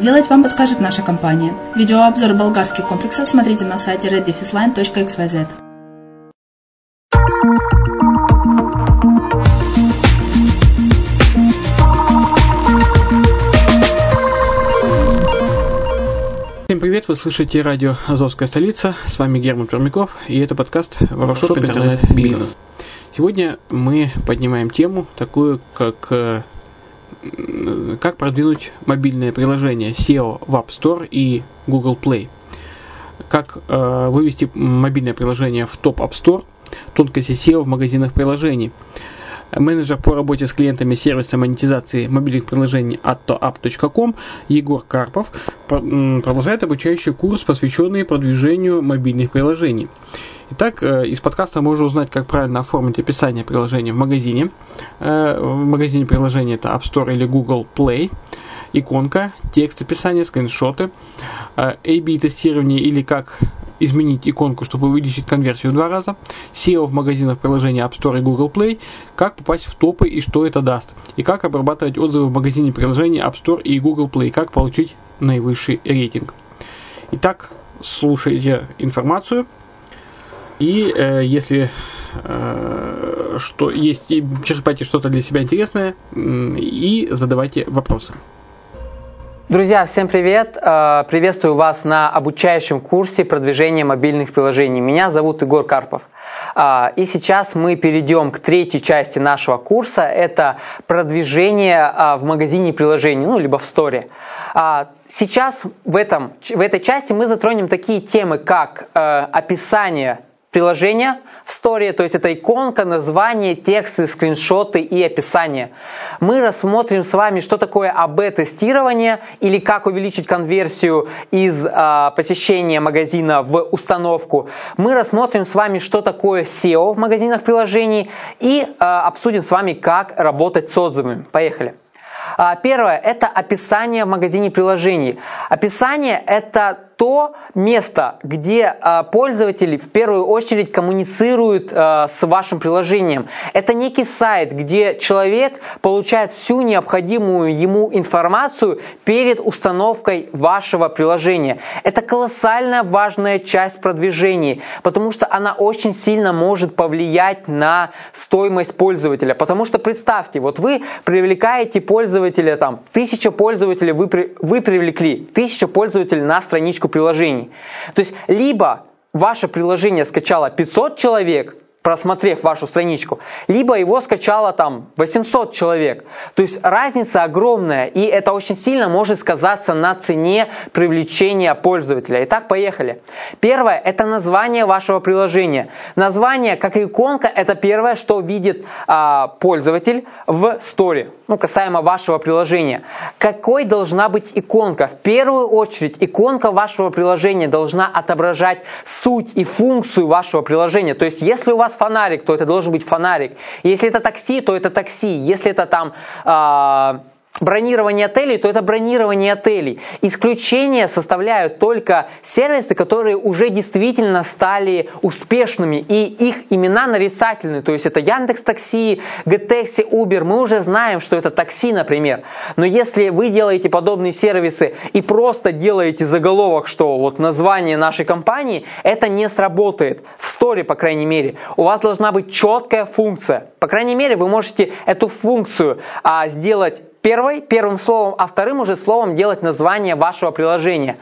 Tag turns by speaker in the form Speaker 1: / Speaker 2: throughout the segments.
Speaker 1: сделать, вам подскажет наша компания. Видеообзор болгарских комплексов смотрите на сайте reddefisline.xyz.
Speaker 2: привет! Вы слышите радио «Азовская столица». С вами Герман Пермяков, и это подкаст «Ворошоп Интернет-бизнес». Сегодня мы поднимаем тему такую, как э, как продвинуть мобильное приложение SEO в App Store и Google Play. Как э, вывести мобильное приложение в топ App Store, тонкости SEO в магазинах приложений – менеджер по работе с клиентами сервиса монетизации мобильных приложений attoapp.com Егор Карпов продолжает обучающий курс, посвященный продвижению мобильных приложений. Итак, э, из подкаста можно узнать, как правильно оформить описание приложения в магазине. Э, в магазине приложения это App Store или Google Play. Иконка, текст описания, скриншоты, э, тестирование или как изменить иконку, чтобы увеличить конверсию в два раза, SEO в магазинах приложения App Store и Google Play, как попасть в топы и что это даст, и как обрабатывать отзывы в магазине приложения App Store и Google Play, как получить наивысший рейтинг. Итак, слушайте информацию, и э, если э, что есть, черпайте что-то для себя интересное и задавайте вопросы.
Speaker 3: Друзья, всем привет! Э, приветствую вас на обучающем курсе продвижения мобильных приложений. Меня зовут Егор Карпов. Э, и сейчас мы перейдем к третьей части нашего курса. Это продвижение э, в магазине приложений, ну, либо в сторе. Сейчас в, этом, в этой части мы затронем такие темы, как описание приложения в сторе, то есть это иконка, название, тексты, скриншоты и описание. Мы рассмотрим с вами, что такое АБ-тестирование или как увеличить конверсию из э, посещения магазина в установку. Мы рассмотрим с вами, что такое SEO в магазинах приложений и э, обсудим с вами, как работать с отзывами. Поехали! А, первое – это описание в магазине приложений. Описание – это то место, где э, пользователи в первую очередь коммуницируют э, с вашим приложением. Это некий сайт, где человек получает всю необходимую ему информацию перед установкой вашего приложения. Это колоссальная важная часть продвижения, потому что она очень сильно может повлиять на стоимость пользователя. Потому что представьте, вот вы привлекаете пользователя, там, тысяча пользователей вы, вы привлекли, тысяча пользователей на страничку приложений. То есть либо ваше приложение скачало 500 человек, просмотрев вашу страничку, либо его скачало там 800 человек. То есть разница огромная, и это очень сильно может сказаться на цене привлечения пользователя. Итак, поехали. Первое – это название вашего приложения. Название, как и иконка, это первое, что видит а, пользователь в сторе, ну, касаемо вашего приложения. Какой должна быть иконка? В первую очередь, иконка вашего приложения должна отображать суть и функцию вашего приложения. То есть, если у вас фонарик, то это должен быть фонарик. Если это такси, то это такси. Если это там... А, бронирование отелей, то это бронирование отелей. Исключение составляют только сервисы, которые уже действительно стали успешными, и их имена нарицательны. То есть это Яндекс Такси, Гтекси, Uber. Мы уже знаем, что это такси, например. Но если вы делаете подобные сервисы и просто делаете заголовок, что вот название нашей компании, это не сработает. В сторе, по крайней мере. У вас должна быть четкая функция. По крайней мере, вы можете эту функцию а, сделать первой, первым словом, а вторым уже словом делать название вашего приложения.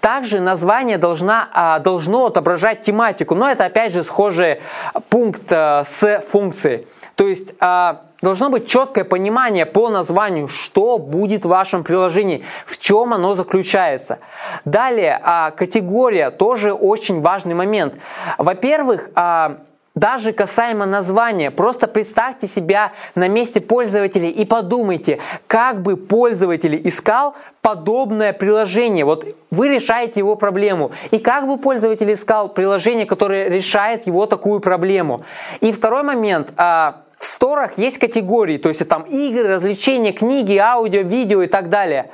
Speaker 3: Также название должна, а, должно отображать тематику, но это опять же схожий пункт а, с функцией. То есть а, должно быть четкое понимание по названию, что будет в вашем приложении, в чем оно заключается. Далее, категория тоже очень важный момент. Во-первых, даже касаемо названия, просто представьте себя на месте пользователя и подумайте, как бы пользователь искал подобное приложение. Вот вы решаете его проблему. И как бы пользователь искал приложение, которое решает его такую проблему. И второй момент а, – в сторах есть категории, то есть там игры, развлечения, книги, аудио, видео и так далее.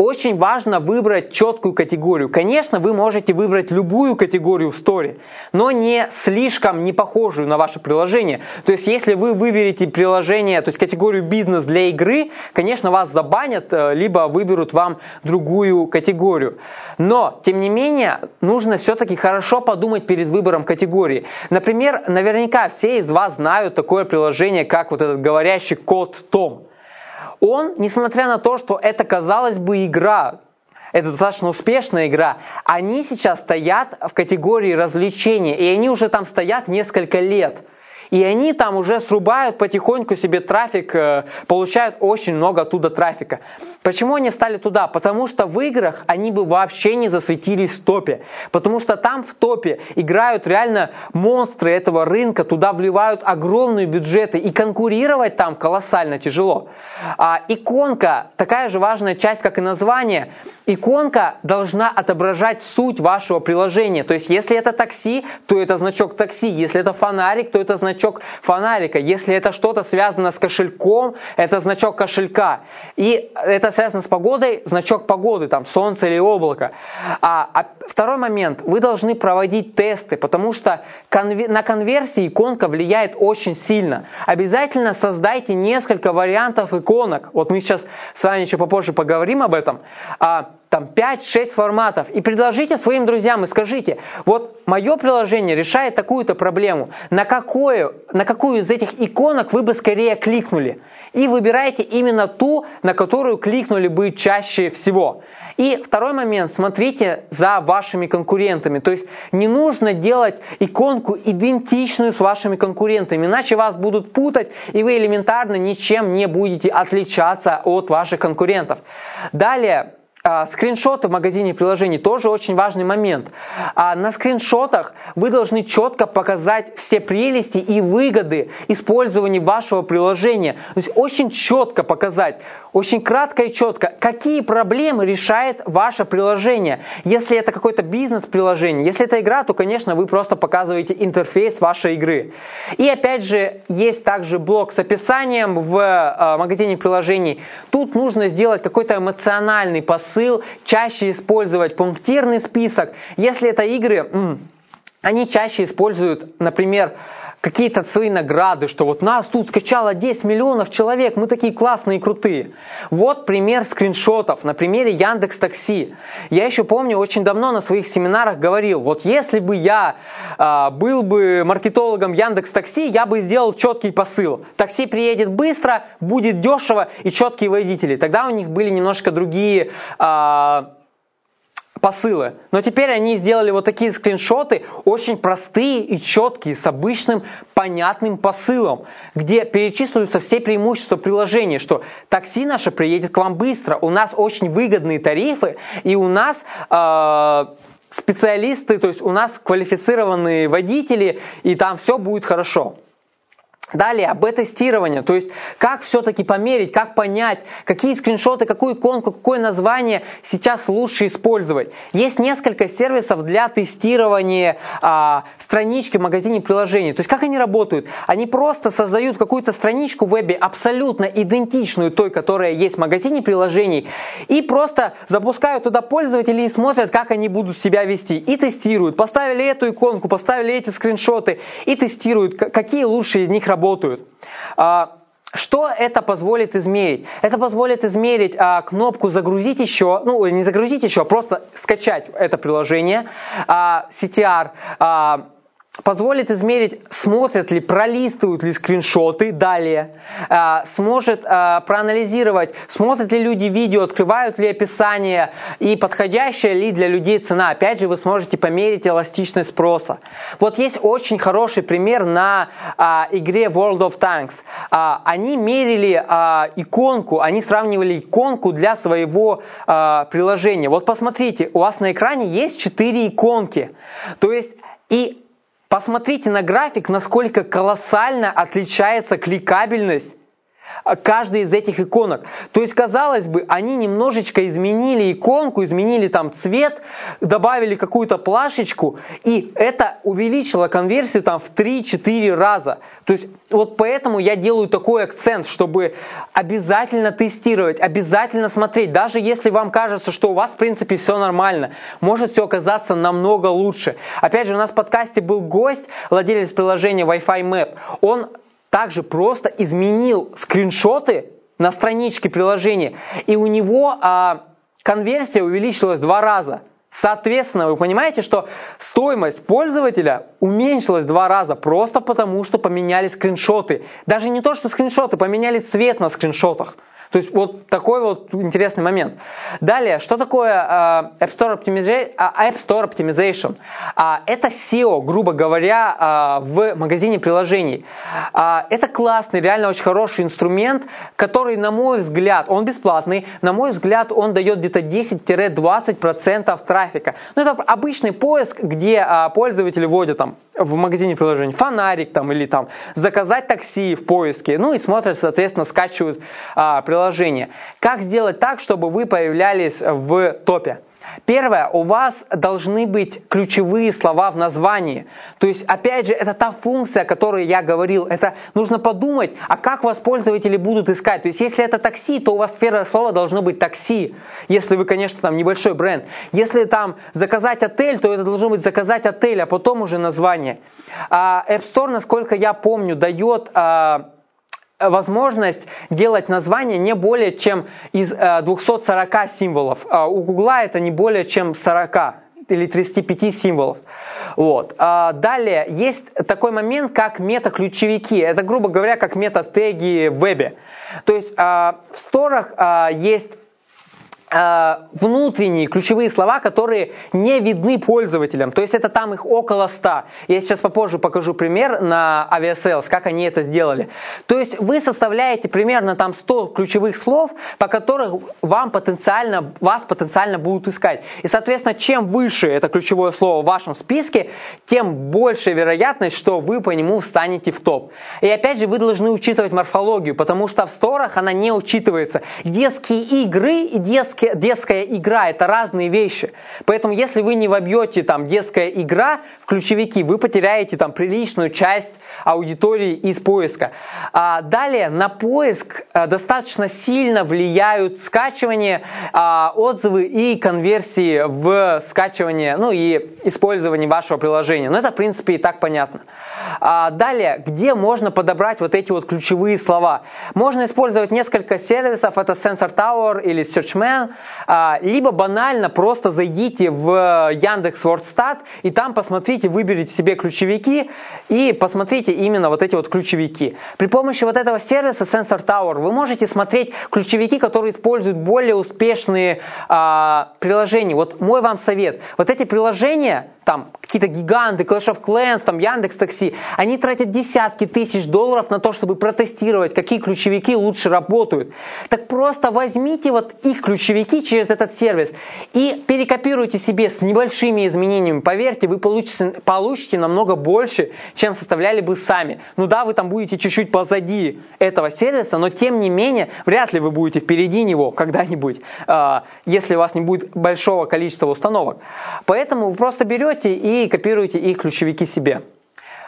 Speaker 3: Очень важно выбрать четкую категорию. Конечно, вы можете выбрать любую категорию в сторе, но не слишком не похожую на ваше приложение. То есть, если вы выберете приложение, то есть категорию бизнес для игры, конечно, вас забанят, э, либо выберут вам другую категорию. Но, тем не менее, нужно все-таки хорошо подумать перед выбором категории. Например, наверняка все из вас знают такое приложение, как вот этот говорящий код Том он, несмотря на то, что это, казалось бы, игра, это достаточно успешная игра, они сейчас стоят в категории развлечения, и они уже там стоят несколько лет – и они там уже срубают потихоньку себе трафик, э, получают очень много оттуда трафика. Почему они стали туда? Потому что в играх они бы вообще не засветились в топе. Потому что там в топе играют реально монстры этого рынка, туда вливают огромные бюджеты, и конкурировать там колоссально тяжело. А иконка, такая же важная часть, как и название, иконка должна отображать суть вашего приложения. То есть, если это такси, то это значок такси. Если это фонарик, то это значок фонарика. Если это что-то связано с кошельком, это значок кошелька. И это связано с погодой, значок погоды, там солнце или облако. А, а второй момент, вы должны проводить тесты, потому что конвер... на конверсии иконка влияет очень сильно. Обязательно создайте несколько вариантов иконок. Вот мы сейчас с вами еще попозже поговорим об этом. А, там 5-6 форматов и предложите своим друзьям и скажите, вот мое приложение решает такую-то проблему, на, какую, на какую из этих иконок вы бы скорее кликнули. И выбирайте именно ту, на которую кликнули бы чаще всего. И второй момент, смотрите за вашими конкурентами. То есть не нужно делать иконку идентичную с вашими конкурентами, иначе вас будут путать, и вы элементарно ничем не будете отличаться от ваших конкурентов. Далее, скриншоты в магазине приложений тоже очень важный момент. А на скриншотах вы должны четко показать все прелести и выгоды использования вашего приложения. То есть очень четко показать, очень кратко и четко, какие проблемы решает ваше приложение. Если это какой-то бизнес-приложение, если это игра, то, конечно, вы просто показываете интерфейс вашей игры. И опять же, есть также блок с описанием в э, магазине приложений. Тут нужно сделать какой-то эмоциональный посыл, чаще использовать пунктирный список. Если это игры, они чаще используют, например, какие-то свои награды, что вот нас тут скачало 10 миллионов человек, мы такие классные и крутые. Вот пример скриншотов на примере Яндекс Такси. Я еще помню, очень давно на своих семинарах говорил, вот если бы я э, был бы маркетологом Яндекс Такси, я бы сделал четкий посыл. Такси приедет быстро, будет дешево и четкие водители. Тогда у них были немножко другие... Э, посылы. Но теперь они сделали вот такие скриншоты, очень простые и четкие, с обычным понятным посылом, где перечисливаются все преимущества приложения, что такси наше приедет к вам быстро, у нас очень выгодные тарифы, и у нас э, специалисты, то есть у нас квалифицированные водители, и там все будет хорошо. Далее, об тестировании, то есть как все-таки померить, как понять, какие скриншоты, какую иконку, какое название сейчас лучше использовать. Есть несколько сервисов для тестирования а, странички в магазине приложений. То есть как они работают? Они просто создают какую-то страничку в вебе абсолютно идентичную той, которая есть в магазине приложений, и просто запускают туда пользователей и смотрят, как они будут себя вести. И тестируют. Поставили эту иконку, поставили эти скриншоты и тестируют, какие лучше из них работают работают. А, что это позволит измерить? Это позволит измерить а, кнопку «Загрузить еще», ну не загрузить еще, а просто скачать это приложение, а, CTR, а, позволит измерить, смотрят ли, пролистывают ли скриншоты далее, а, сможет а, проанализировать, смотрят ли люди видео, открывают ли описание и подходящая ли для людей цена. Опять же, вы сможете померить эластичность спроса. Вот есть очень хороший пример на а, игре World of Tanks. Они мерили иконку, они сравнивали иконку для своего приложения. Вот посмотрите, у вас на экране есть 4 иконки. То есть и Посмотрите на график, насколько колоссально отличается кликабельность каждой из этих иконок. То есть, казалось бы, они немножечко изменили иконку, изменили там цвет, добавили какую-то плашечку, и это увеличило конверсию там в 3-4 раза. То есть, вот поэтому я делаю такой акцент, чтобы обязательно тестировать, обязательно смотреть. Даже если вам кажется, что у вас, в принципе, все нормально, может все оказаться намного лучше. Опять же, у нас в подкасте был гость, владелец приложения Wi-Fi Map. Он также просто изменил скриншоты на страничке приложения, и у него а, конверсия увеличилась два раза. Соответственно, вы понимаете, что стоимость пользователя уменьшилась два раза просто потому, что поменяли скриншоты. Даже не то, что скриншоты, поменяли цвет на скриншотах. То есть вот такой вот интересный момент. Далее, что такое uh, App, Store Optimization? Uh, App Store Optimization? Uh, это SEO, грубо говоря, uh, в магазине приложений. Uh, это классный, реально очень хороший инструмент, который, на мой взгляд, он бесплатный, на мой взгляд, он дает где-то 10-20% трафика. Ну, это обычный поиск, где uh, пользователи вводят там в магазине приложений фонарик там или там заказать такси в поиске, ну и смотрят, соответственно, скачивают а, приложение. Как сделать так, чтобы вы появлялись в топе? Первое, у вас должны быть ключевые слова в названии. То есть, опять же, это та функция, о которой я говорил. Это нужно подумать, а как вас пользователи будут искать. То есть, если это такси, то у вас первое слово должно быть такси. Если вы, конечно, там небольшой бренд. Если там заказать отель, то это должно быть заказать отель, а потом уже название. А App Store, насколько я помню, дает а, возможность делать название не более чем из 240 э, символов. А у Гугла это не более чем 40 или 35 символов. Вот. А далее есть такой момент, как мета-ключевики. Это, грубо говоря, как мета-теги в вебе. То есть а, в сторах есть Э, внутренние ключевые слова, которые не видны пользователям. То есть это там их около 100. Я сейчас попозже покажу пример на Aviasales, как они это сделали. То есть вы составляете примерно там 100 ключевых слов, по которым вам потенциально, вас потенциально будут искать. И, соответственно, чем выше это ключевое слово в вашем списке, тем больше вероятность, что вы по нему встанете в топ. И опять же, вы должны учитывать морфологию, потому что в сторах она не учитывается. Детские игры и детские детская, детская игра – это разные вещи. Поэтому если вы не вобьете там детская игра в ключевики, вы потеряете там приличную часть аудитории из поиска. А далее на поиск а, достаточно сильно влияют скачивание, а, отзывы и конверсии в скачивание, ну и использование вашего приложения. Но это в принципе и так понятно. А, далее, где можно подобрать вот эти вот ключевые слова? Можно использовать несколько сервисов, это Sensor Tower или Searchman, а, либо банально просто зайдите в Яндекс Вордстат и там посмотрите, выберите себе ключевики и посмотрите именно вот эти вот ключевики. При помощи вот этого сервиса Sensor Tower вы можете смотреть ключевики, которые используют более успешные а, приложения. Вот мой вам совет. Вот эти приложения, там какие-то гиганты, Clash of Clans, там Яндекс Такси, они тратят десятки тысяч долларов на то, чтобы протестировать, какие ключевики лучше работают. Так просто возьмите вот их ключевики через этот сервис и перекопируйте себе с небольшими изменениями. Поверьте, вы получите, получите намного больше, чем составляли бы сами. Ну да, вы там будете чуть-чуть позади этого сервиса, но тем не менее, вряд ли вы будете впереди него когда-нибудь, а, если у вас не будет большого количества установок. Поэтому вы просто берете берете и копируете их ключевики себе.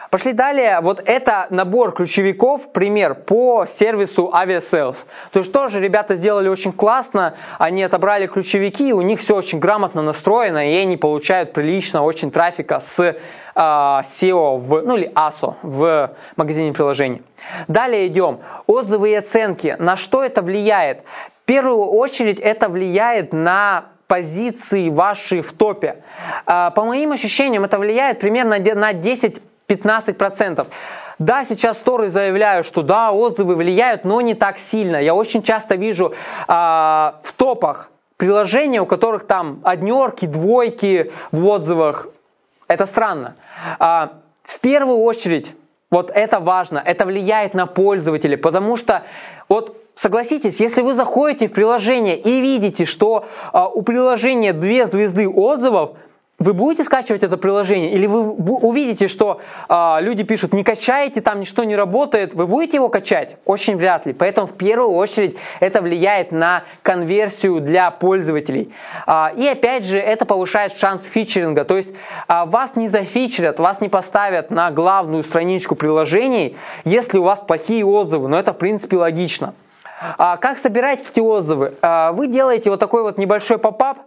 Speaker 3: Пошли далее. Вот это набор ключевиков, пример по сервису Aviasales. То есть тоже ребята сделали очень классно. Они отобрали ключевики, у них все очень грамотно настроено, и они получают прилично очень трафика с э, SEO, в, ну или ASO в магазине приложений. Далее идем. Отзывы и оценки. На что это влияет? В первую очередь это влияет на позиции ваши в топе. А, по моим ощущениям, это влияет примерно на 10-15%. Да, сейчас сторы заявляют, что да, отзывы влияют, но не так сильно. Я очень часто вижу а, в топах приложения, у которых там однерки, двойки в отзывах. Это странно. А, в первую очередь, вот это важно, это влияет на пользователей, потому что вот Согласитесь, если вы заходите в приложение и видите, что а, у приложения две звезды отзывов, вы будете скачивать это приложение, или вы увидите, что а, люди пишут, не качаете, там ничто не работает, вы будете его качать? Очень вряд ли. Поэтому в первую очередь это влияет на конверсию для пользователей. А, и опять же, это повышает шанс фичеринга. То есть а, вас не зафичерят, вас не поставят на главную страничку приложений, если у вас плохие отзывы. Но это в принципе логично. А как собирать эти отзывы? А, вы делаете вот такой вот небольшой попап,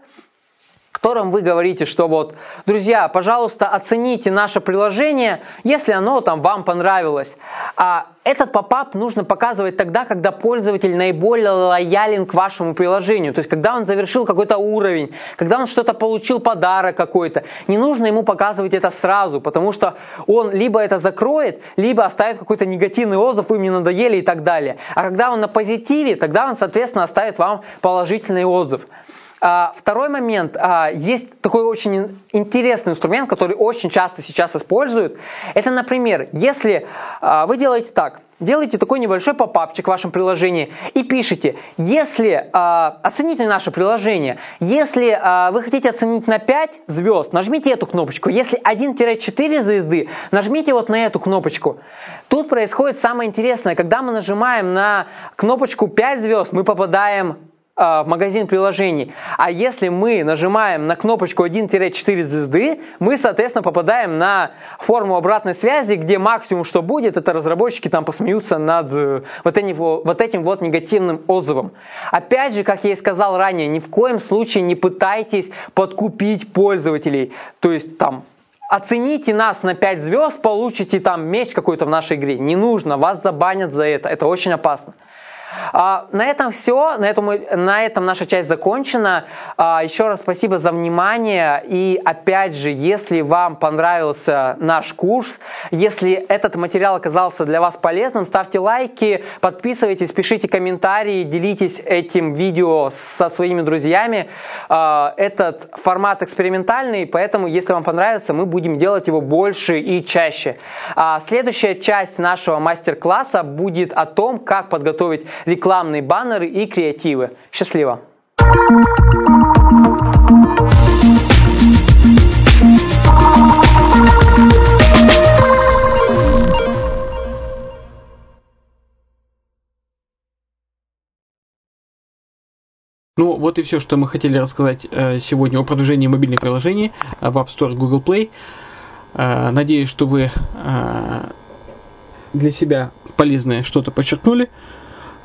Speaker 3: котором вы говорите, что вот, друзья, пожалуйста, оцените наше приложение, если оно там вам понравилось. А этот попап нужно показывать тогда, когда пользователь наиболее лоялен к вашему приложению. То есть, когда он завершил какой-то уровень, когда он что-то получил подарок какой-то. Не нужно ему показывать это сразу, потому что он либо это закроет, либо оставит какой-то негативный отзыв, вы мне надоели и так далее. А когда он на позитиве, тогда он, соответственно, оставит вам положительный отзыв. А, второй момент. А, есть такой очень интересный инструмент, который очень часто сейчас используют. Это, например, если а, вы делаете так. Делаете такой небольшой попапчик в вашем приложении и пишите, если э, оцените наше приложение, если э, вы хотите оценить на 5 звезд, нажмите эту кнопочку. Если 1-4 звезды, нажмите вот на эту кнопочку. Тут происходит самое интересное, когда мы нажимаем на кнопочку 5 звезд, мы попадаем в магазин приложений. А если мы нажимаем на кнопочку 1-4 звезды, мы, соответственно, попадаем на форму обратной связи, где максимум, что будет, это разработчики там посмеются над э, вот этим, вот этим вот негативным отзывом. Опять же, как я и сказал ранее, ни в коем случае не пытайтесь подкупить пользователей. То есть там оцените нас на 5 звезд, получите там меч какой-то в нашей игре. Не нужно, вас забанят за это. Это очень опасно. А, на этом все, на этом, на этом наша часть закончена. А, еще раз спасибо за внимание. И опять же, если вам понравился наш курс, если этот материал оказался для вас полезным, ставьте лайки, подписывайтесь, пишите комментарии, делитесь этим видео со своими друзьями. А, этот формат экспериментальный, поэтому, если вам понравится, мы будем делать его больше и чаще. Следующая часть нашего мастер-класса будет о том, как подготовить рекламные баннеры и креативы. Счастливо!
Speaker 2: Ну, вот и все, что мы хотели рассказать э, сегодня о продвижении мобильных приложений э, в App Store Google Play. Э, надеюсь, что вы для себя полезное что-то подчеркнули.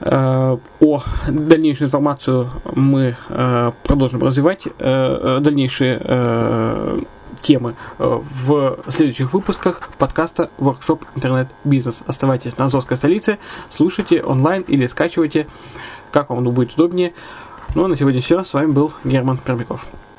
Speaker 2: Э, о дальнейшую информацию мы э, продолжим развивать, э, дальнейшие темы в следующих выпусках подкаста Workshop Интернет Бизнес. Оставайтесь на Азовской столице, слушайте онлайн или скачивайте, как вам будет удобнее. Ну а на сегодня все. С вами был Герман Пермяков.